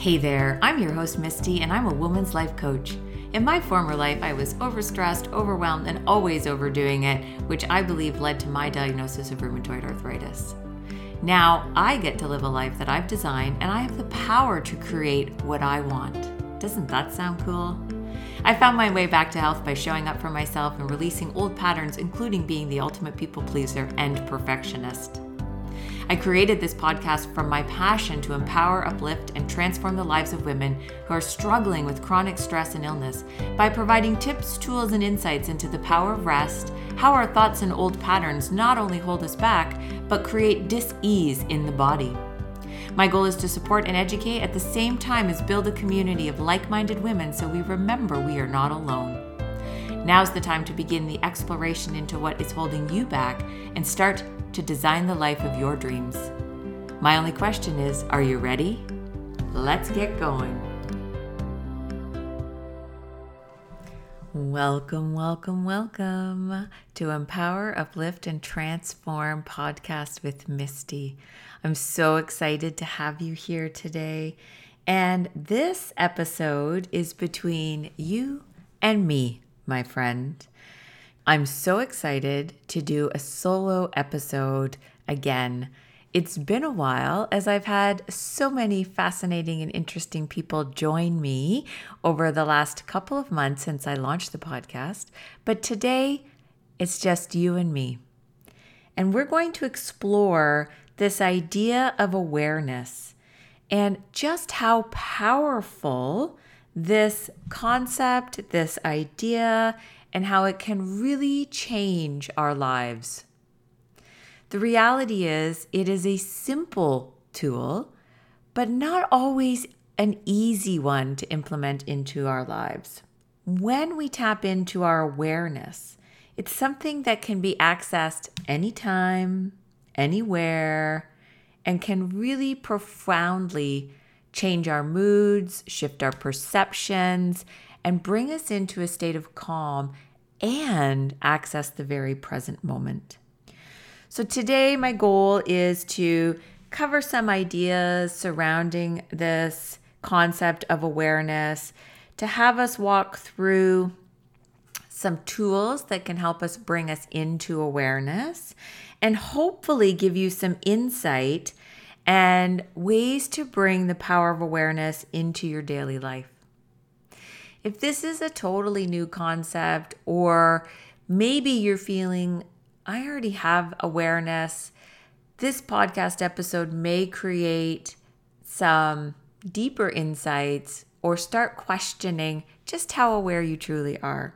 Hey there, I'm your host, Misty, and I'm a woman's life coach. In my former life, I was overstressed, overwhelmed, and always overdoing it, which I believe led to my diagnosis of rheumatoid arthritis. Now, I get to live a life that I've designed, and I have the power to create what I want. Doesn't that sound cool? I found my way back to health by showing up for myself and releasing old patterns, including being the ultimate people pleaser and perfectionist. I created this podcast from my passion to empower, uplift, and transform the lives of women who are struggling with chronic stress and illness by providing tips, tools, and insights into the power of rest, how our thoughts and old patterns not only hold us back, but create dis ease in the body. My goal is to support and educate at the same time as build a community of like minded women so we remember we are not alone. Now's the time to begin the exploration into what is holding you back and start to design the life of your dreams. My only question is are you ready? Let's get going. Welcome, welcome, welcome to Empower, Uplift, and Transform podcast with Misty. I'm so excited to have you here today. And this episode is between you and me, my friend. I'm so excited to do a solo episode again. It's been a while as I've had so many fascinating and interesting people join me over the last couple of months since I launched the podcast. But today, it's just you and me. And we're going to explore this idea of awareness and just how powerful this concept, this idea, and how it can really change our lives. The reality is, it is a simple tool, but not always an easy one to implement into our lives. When we tap into our awareness, it's something that can be accessed anytime, anywhere, and can really profoundly change our moods, shift our perceptions, and bring us into a state of calm and access the very present moment. So, today, my goal is to cover some ideas surrounding this concept of awareness, to have us walk through some tools that can help us bring us into awareness, and hopefully give you some insight and ways to bring the power of awareness into your daily life. If this is a totally new concept, or maybe you're feeling, I already have awareness, this podcast episode may create some deeper insights or start questioning just how aware you truly are.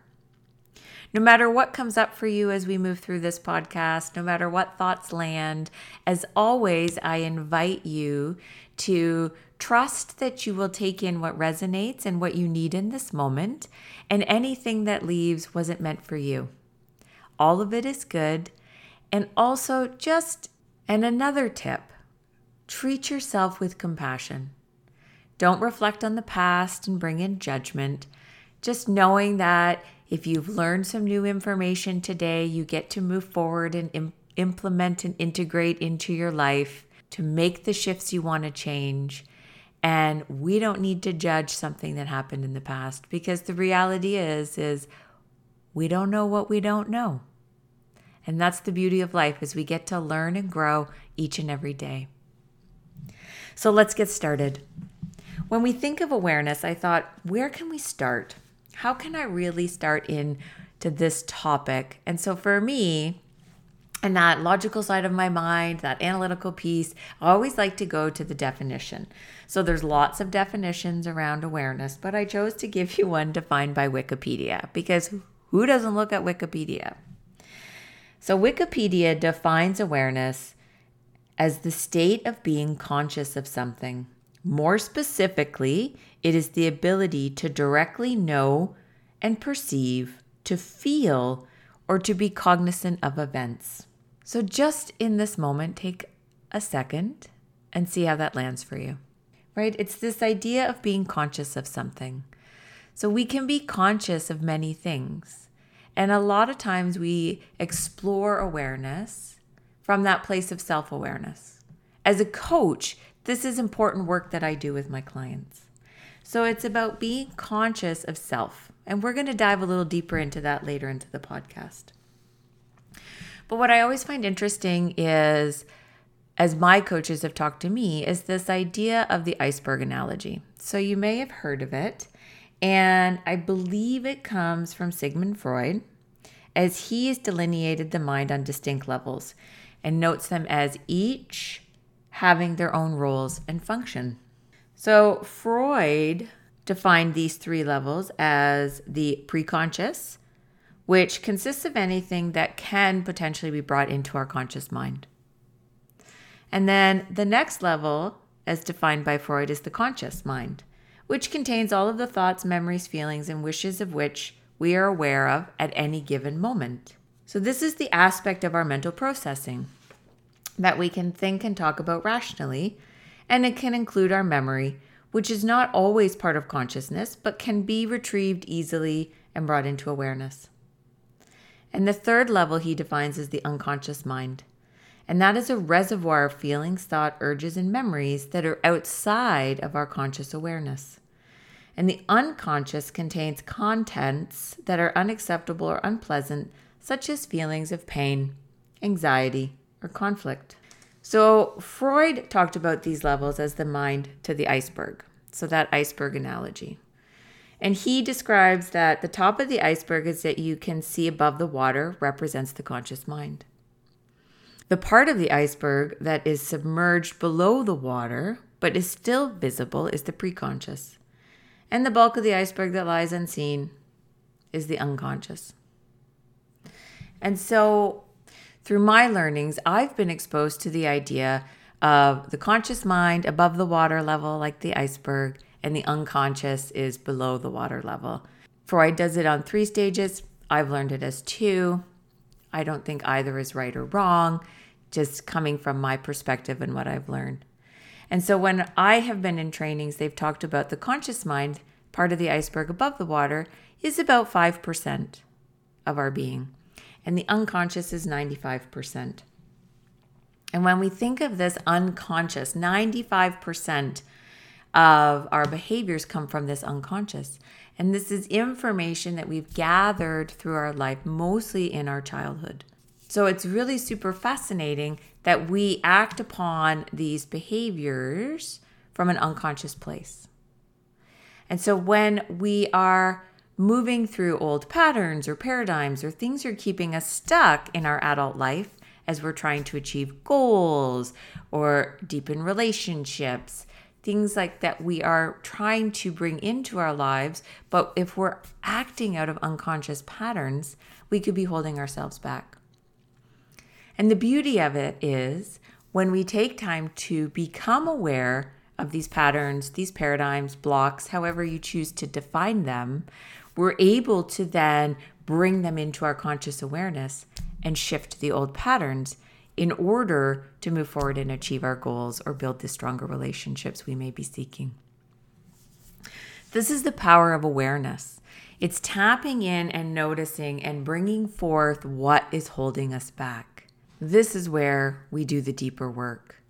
No matter what comes up for you as we move through this podcast, no matter what thoughts land, as always, I invite you to trust that you will take in what resonates and what you need in this moment, and anything that leaves wasn't meant for you. All of it is good. And also, just and another tip treat yourself with compassion. Don't reflect on the past and bring in judgment. Just knowing that if you've learned some new information today, you get to move forward and Im- implement and integrate into your life to make the shifts you want to change. And we don't need to judge something that happened in the past because the reality is is we don't know what we don't know. And that's the beauty of life is we get to learn and grow each and every day. So let's get started. When we think of awareness, I thought, where can we start? How can I really start in to this topic? And so for me, and that logical side of my mind, that analytical piece, I always like to go to the definition. So there's lots of definitions around awareness, but I chose to give you one defined by Wikipedia because who doesn't look at Wikipedia? So Wikipedia defines awareness as the state of being conscious of something. More specifically, it is the ability to directly know and perceive, to feel, or to be cognizant of events. So, just in this moment, take a second and see how that lands for you. Right? It's this idea of being conscious of something. So, we can be conscious of many things. And a lot of times we explore awareness from that place of self awareness. As a coach, This is important work that I do with my clients. So it's about being conscious of self. And we're going to dive a little deeper into that later into the podcast. But what I always find interesting is, as my coaches have talked to me, is this idea of the iceberg analogy. So you may have heard of it. And I believe it comes from Sigmund Freud, as he has delineated the mind on distinct levels and notes them as each having their own roles and function. So Freud defined these three levels as the preconscious, which consists of anything that can potentially be brought into our conscious mind. And then the next level, as defined by Freud, is the conscious mind, which contains all of the thoughts, memories, feelings, and wishes of which we are aware of at any given moment. So, this is the aspect of our mental processing that we can think and talk about rationally, and it can include our memory, which is not always part of consciousness, but can be retrieved easily and brought into awareness. And the third level he defines as the unconscious mind. And that is a reservoir of feelings, thought, urges, and memories that are outside of our conscious awareness. And the unconscious contains contents that are unacceptable or unpleasant, such as feelings of pain, anxiety, or conflict. So, Freud talked about these levels as the mind to the iceberg. So, that iceberg analogy. And he describes that the top of the iceberg is that you can see above the water represents the conscious mind. The part of the iceberg that is submerged below the water but is still visible is the preconscious. And the bulk of the iceberg that lies unseen is the unconscious. And so, through my learnings, I've been exposed to the idea of the conscious mind above the water level, like the iceberg, and the unconscious is below the water level. Freud does it on three stages. I've learned it as two. I don't think either is right or wrong, just coming from my perspective and what I've learned. And so when I have been in trainings, they've talked about the conscious mind, part of the iceberg above the water, is about 5% of our being, and the unconscious is 95%. And when we think of this unconscious, 95% of our behaviors come from this unconscious. And this is information that we've gathered through our life, mostly in our childhood. So it's really super fascinating that we act upon these behaviors from an unconscious place. And so when we are moving through old patterns or paradigms or things are keeping us stuck in our adult life as we're trying to achieve goals or deepen relationships, things like that we are trying to bring into our lives. But if we're acting out of unconscious patterns, we could be holding ourselves back. And the beauty of it is when we take time to become aware of these patterns, these paradigms, blocks, however you choose to define them, we're able to then bring them into our conscious awareness and shift the old patterns in order to move forward and achieve our goals or build the stronger relationships we may be seeking. This is the power of awareness. It's tapping in and noticing and bringing forth what is holding us back. This is where we do the deeper work.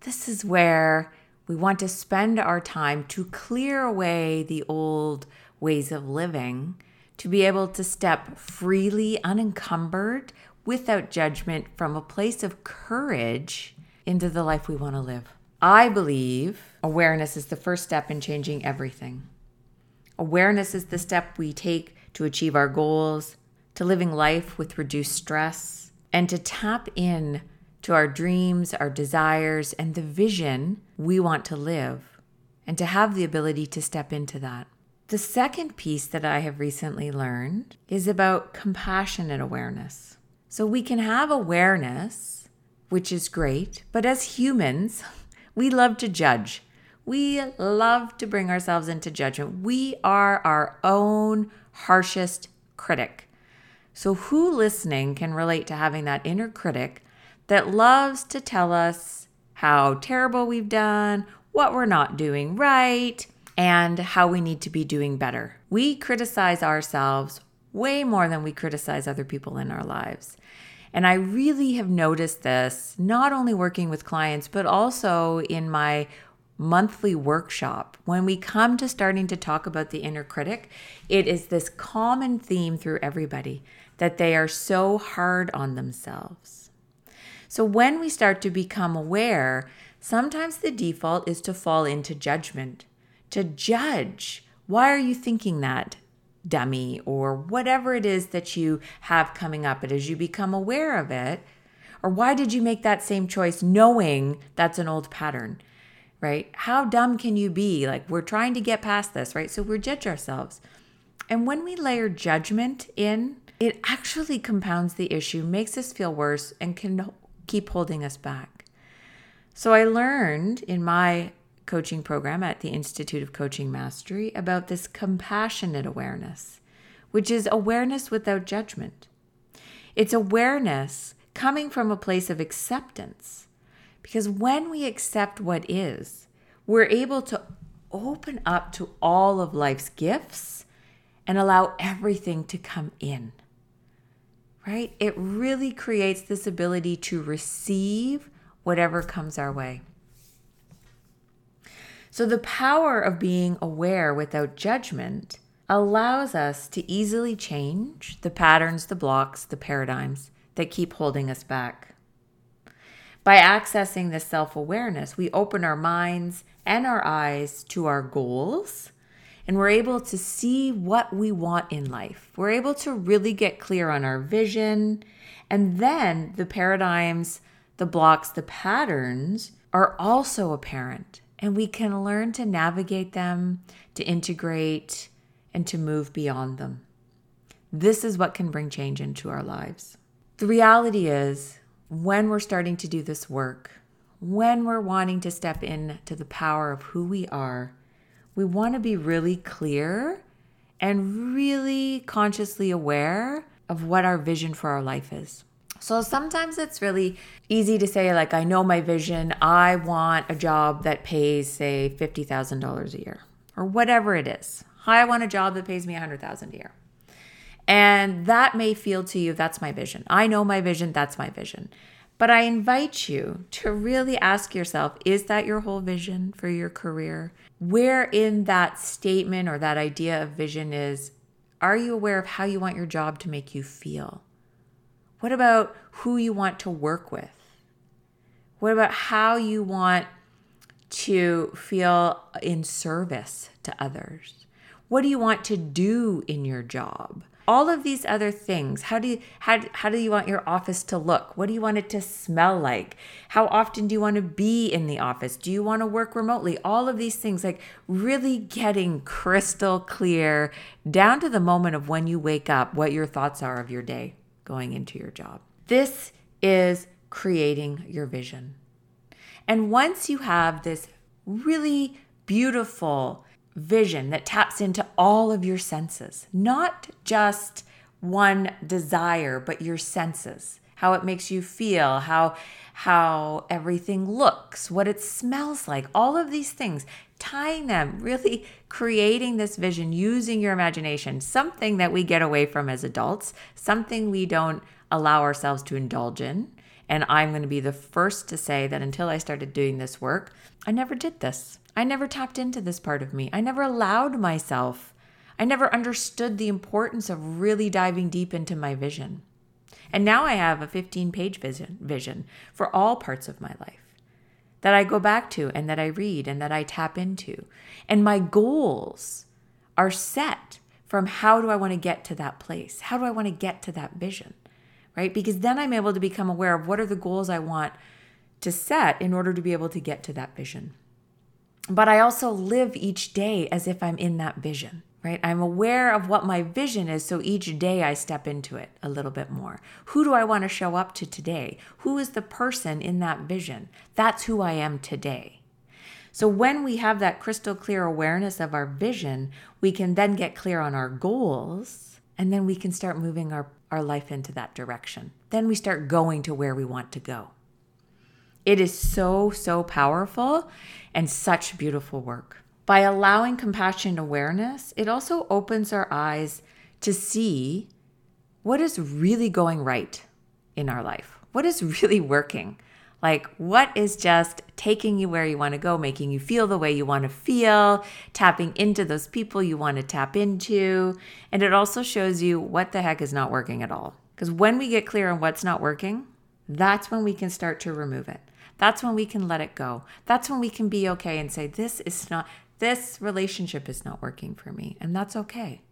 This is where we want to spend our time to clear away the old ways of living, to be able to step freely, unencumbered, without judgment from a place of courage into the life we want to live. I believe awareness is the first step in changing everything. Awareness is the step we take to achieve our goals, to living life with reduced stress, and to tap in to our dreams, our desires, and the vision we want to live, and to have the ability to step into that. The second piece that I have recently learned is about compassionate awareness. So we can have awareness, which is great, but as humans, we love to judge. We love to bring ourselves into judgment. We are our own harshest critic. So, who listening can relate to having that inner critic that loves to tell us how terrible we've done, what we're not doing right, and how we need to be doing better? We criticize ourselves way more than we criticize other people in our lives. And I really have noticed this not only working with clients, but also in my monthly workshop. When we come to starting to talk about the inner critic, it is this common theme through everybody that they are so hard on themselves. So when we start to become aware, sometimes the default is to fall into judgment, to judge. Why are you thinking that? dummy or whatever it is that you have coming up. But as you become aware of it, or why did you make that same choice knowing that's an old pattern, right? How dumb can you be? Like, we're trying to get past this, right? So we judge ourselves. And when we layer judgment in, it actually compounds the issue, makes us feel worse, and can keep holding us back. So I learned in my coaching program at the Institute of Coaching Mastery about this compassionate awareness, which is awareness without judgment. It's awareness coming from a place of acceptance. Because when we accept what is, we're able to open up to all of life's gifts and allow everything to come in. Right? It really creates this ability to receive whatever comes our way. So, the power of being aware without judgment allows us to easily change the patterns, the blocks, the paradigms that keep holding us back. By accessing this self awareness, we open our minds and our eyes to our goals, and we're able to see what we want in life. We're able to really get clear on our vision, and then the paradigms, the blocks, the patterns are also apparent and we can learn to navigate them, to integrate, and to move beyond them. This is what can bring change into our lives. The reality is, when we're starting to do this work, when we're wanting to step into the power of who we are, we want to be really clear and really consciously aware of what our vision for our life is. So sometimes it's really easy to say, like, I know my vision. I want a job that pays, say, $50,000 a year or whatever it is. I want a job that pays me 100000 a year. And that may feel to you, that's my vision. I know my vision, that's my vision. But I invite you to really ask yourself is that your whole vision for your career? Where in that statement or that idea of vision is, are you aware of how you want your job to make you feel? What about who you want to work with? What about how you want to feel in service to others? What do you want to do in your job? All of these other things. How do you how, how do you want your office to look? What do you want it to smell like? How often do you want to be in the office? Do you want to work remotely? All of these things like really getting crystal clear down to the moment of when you wake up what your thoughts are of your day going into your job. This is creating your vision. And once you have this really beautiful vision that taps into all of your senses, not just one desire, but your senses, how it makes you feel, how how everything looks, what it smells like, all of these things, tying them, really creating this vision using your imagination, something that we get away from as adults, something we don't allow ourselves to indulge in. And I'm going to be the first to say that until I started doing this work, I never did this. I never tapped into this part of me. I never allowed myself. I never understood the importance of really diving deep into my vision. And now I have a 15 page vision, vision for all parts of my life that I go back to and that I read and that I tap into. And my goals are set from how do I want to get to that place? How do I want to get to that vision? Right? Because then I'm able to become aware of what are the goals I want to set in order to be able to get to that vision. But I also live each day as if I'm in that vision right? I'm aware of what my vision is, so each day I step into it a little bit more. Who do I want to show up to today? Who is the person in that vision? That's who I am today. So when we have that crystal clear awareness of our vision, we can then get clear on our goals, and then we can start moving our, our life into that direction. Then we start going to where we want to go. It is so, so powerful and such beautiful work. By allowing compassion awareness, it also opens our eyes to see what is really going right in our life? What is really working? Like, what is just taking you where you want to go, making you feel the way you want to feel, tapping into those people you want to tap into? And it also shows you what the heck is not working at all. Because when we get clear on what's not working, that's when we can start to remove it. That's when we can let it go. That's when we can be okay and say, This is not, this relationship is not working for me. And that's okay.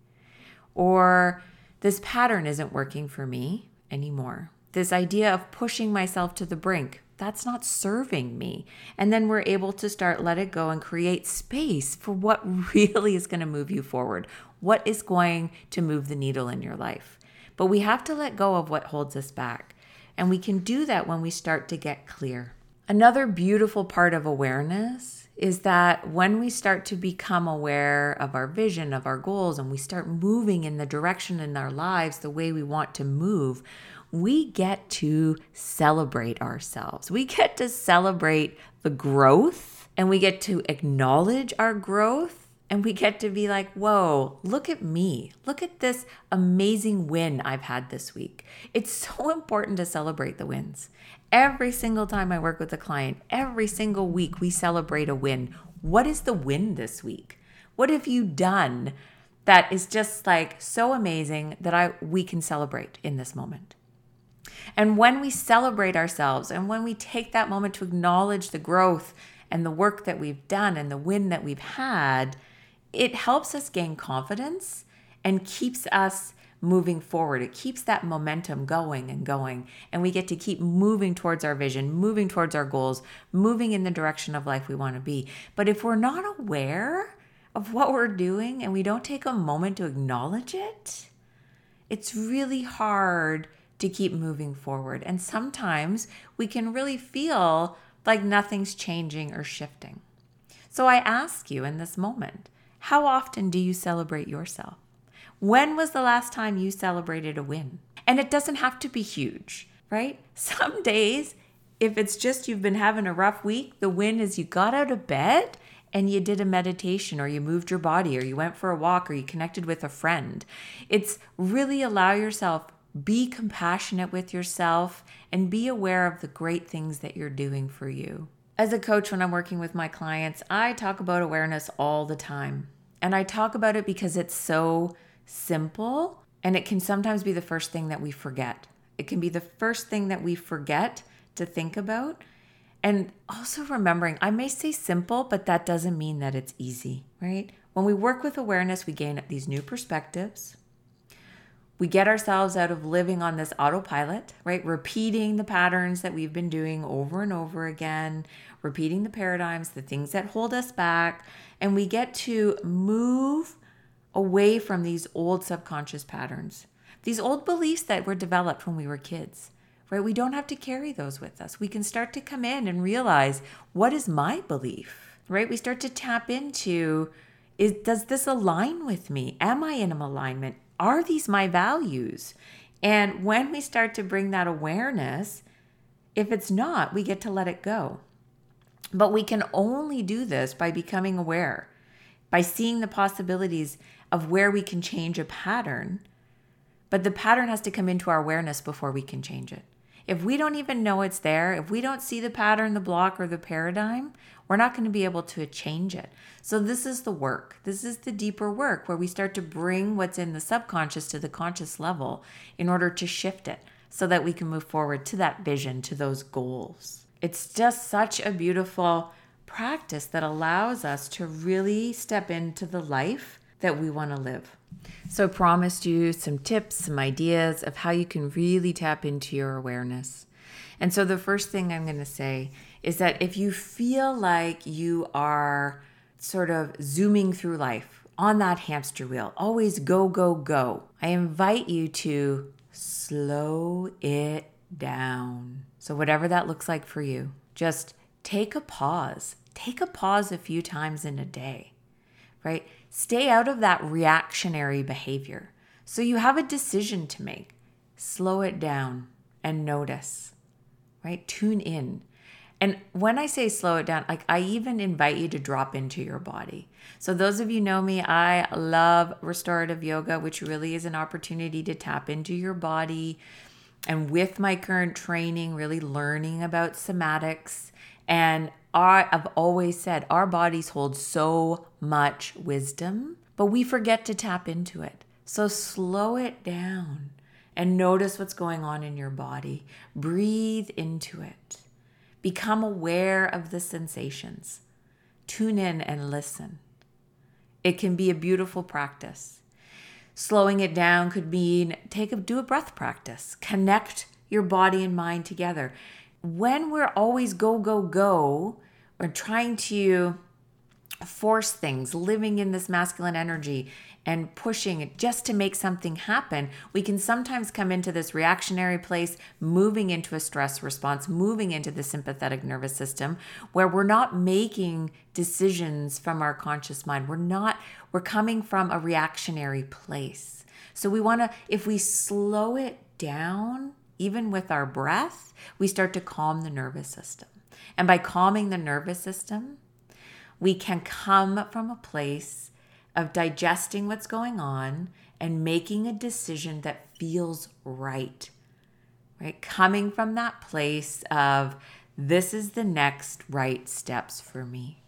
Or this pattern isn't working for me anymore. This idea of pushing myself to the brink, that's not serving me. And then we're able to start let it go and create space for what really is going to move you forward. What is going to move the needle in your life? But we have to let go of what holds us back. And we can do that when we start to get clear. Another beautiful part of awareness is that when we start to become aware of our vision, of our goals, and we start moving in the direction in our lives the way we want to move, we get to celebrate ourselves. We get to celebrate the growth and we get to acknowledge our growth and we get to be like, whoa, look at me. Look at this amazing win I've had this week. It's so important to celebrate the wins. Every single time I work with a client, every single week we celebrate a win. What is the win this week? What have you done that is just like so amazing that I we can celebrate in this moment? And when we celebrate ourselves and when we take that moment to acknowledge the growth and the work that we've done and the win that we've had, it helps us gain confidence and keeps us moving forward. It keeps that momentum going and going. And we get to keep moving towards our vision, moving towards our goals, moving in the direction of life we want to be. But if we're not aware of what we're doing and we don't take a moment to acknowledge it, it's really hard to keep moving forward. And sometimes we can really feel like nothing's changing or shifting. So I ask you in this moment, how often do you celebrate yourself? When was the last time you celebrated a win? And it doesn't have to be huge, right? Some days, if it's just you've been having a rough week, the win is you got out of bed and you did a meditation or you moved your body or you went for a walk or you connected with a friend. It's really allow yourself be compassionate with yourself and be aware of the great things that you're doing for you. As a coach, when I'm working with my clients, I talk about awareness all the time. And I talk about it because it's so simple and it can sometimes be the first thing that we forget. It can be the first thing that we forget to think about. And also remembering, I may say simple, but that doesn't mean that it's easy, right? When we work with awareness, we gain these new perspectives. We get ourselves out of living on this autopilot, right? Repeating the patterns that we've been doing over and over again, repeating the paradigms, the things that hold us back, and we get to move away from these old subconscious patterns, these old beliefs that were developed when we were kids, right? We don't have to carry those with us. We can start to come in and realize what is my belief, right? We start to tap into is does this align with me? Am I in alignment? are these my values? And when we start to bring that awareness, if it's not, we get to let it go. But we can only do this by becoming aware, by seeing the possibilities of where we can change a pattern. But the pattern has to come into our awareness before we can change it. If we don't even know it's there, if we don't see the pattern, the block, or the paradigm, we're not going to be able to change it. So, this is the work. This is the deeper work where we start to bring what's in the subconscious to the conscious level in order to shift it so that we can move forward to that vision, to those goals. It's just such a beautiful practice that allows us to really step into the life that we want to live. So, I promised you some tips, some ideas of how you can really tap into your awareness. And so, the first thing I'm going to say is that if you feel like you are sort of zooming through life on that hamster wheel, always go, go, go, I invite you to slow it down. So, whatever that looks like for you, just take a pause. Take a pause a few times in a day, right? Stay out of that reactionary behavior. So, you have a decision to make. Slow it down and notice, right? Tune in. And when I say slow it down, like I even invite you to drop into your body. So, those of you know me, I love restorative yoga, which really is an opportunity to tap into your body and with my current training, really learning about somatics. And I've always said our bodies hold so much wisdom, but we forget to tap into it. So slow it down and notice what's going on in your body. Breathe into it. Become aware of the sensations. Tune in and listen. It can be a beautiful practice. Slowing it down could mean take a do a breath practice. Connect your body and mind together. When we're always go go go, we're trying to force things, living in this masculine energy and pushing it just to make something happen, we can sometimes come into this reactionary place, moving into a stress response, moving into the sympathetic nervous system, where we're not making decisions from our conscious mind. We're not, we're coming from a reactionary place. So we want to, if we slow it down, even with our breath, we start to calm the nervous system. And by calming the nervous system, we can come from a place of digesting what's going on and making a decision that feels right. Right? Coming from that place of this is the next right steps for me.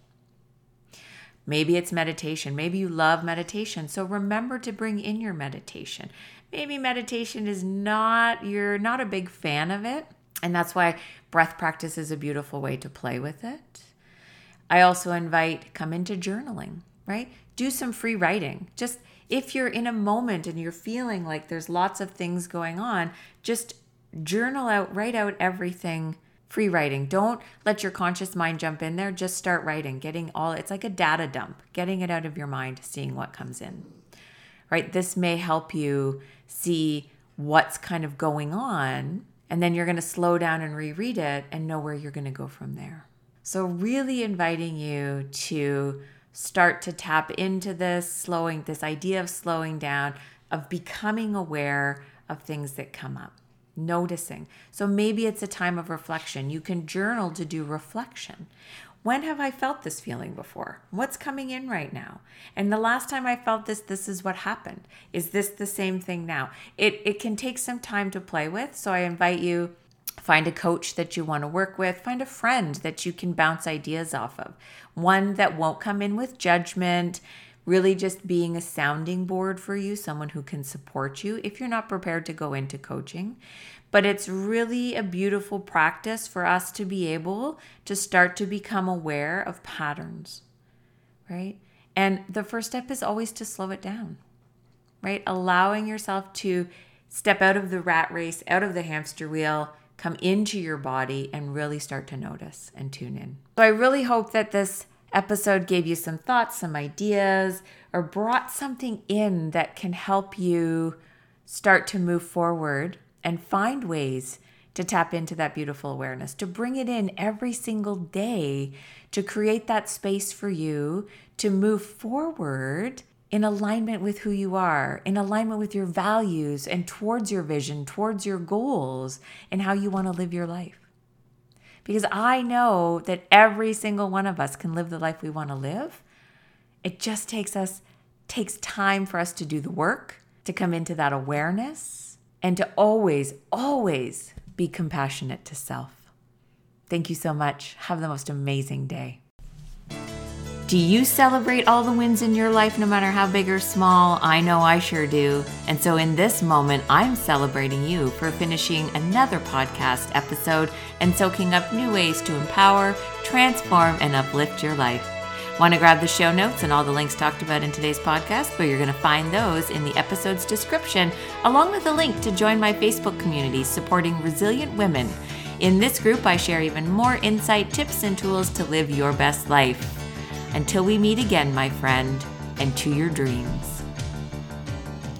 Maybe it's meditation. Maybe you love meditation. So remember to bring in your meditation. Maybe meditation is not, you're not a big fan of it. And that's why breath practice is a beautiful way to play with it. I also invite come into journaling, right? Do some free writing. Just if you're in a moment and you're feeling like there's lots of things going on, just journal out, write out everything free writing. Don't let your conscious mind jump in there. Just start writing, getting all it's like a data dump, getting it out of your mind, seeing what comes in. Right? This may help you see what's kind of going on, and then you're going to slow down and reread it and know where you're going to go from there. So, really inviting you to start to tap into this, slowing this idea of slowing down, of becoming aware of things that come up, noticing. So, maybe it's a time of reflection. You can journal to do reflection. When have I felt this feeling before? What's coming in right now? And the last time I felt this, this is what happened. Is this the same thing now? It, it can take some time to play with. So I invite you Find a coach that you want to work with. Find a friend that you can bounce ideas off of. One that won't come in with judgment, really just being a sounding board for you, someone who can support you if you're not prepared to go into coaching. But it's really a beautiful practice for us to be able to start to become aware of patterns, right? And the first step is always to slow it down, right? Allowing yourself to step out of the rat race, out of the hamster wheel, come into your body and really start to notice and tune in. So I really hope that this episode gave you some thoughts, some ideas, or brought something in that can help you start to move forward and find ways to tap into that beautiful awareness, to bring it in every single day, to create that space for you to move forward in alignment with who you are, in alignment with your values and towards your vision, towards your goals, and how you want to live your life. Because I know that every single one of us can live the life we want to live. It just takes us takes time for us to do the work, to come into that awareness, and to always always be compassionate to self. Thank you so much. Have the most amazing day. Do you celebrate all the wins in your life, no matter how big or small? I know I sure do. And so, in this moment, I'm celebrating you for finishing another podcast episode and soaking up new ways to empower, transform, and uplift your life. Want to grab the show notes and all the links talked about in today's podcast? Well, you're going to find those in the episode's description, along with a link to join my Facebook community supporting resilient women. In this group, I share even more insight, tips, and tools to live your best life. Until we meet again, my friend, and to your dreams.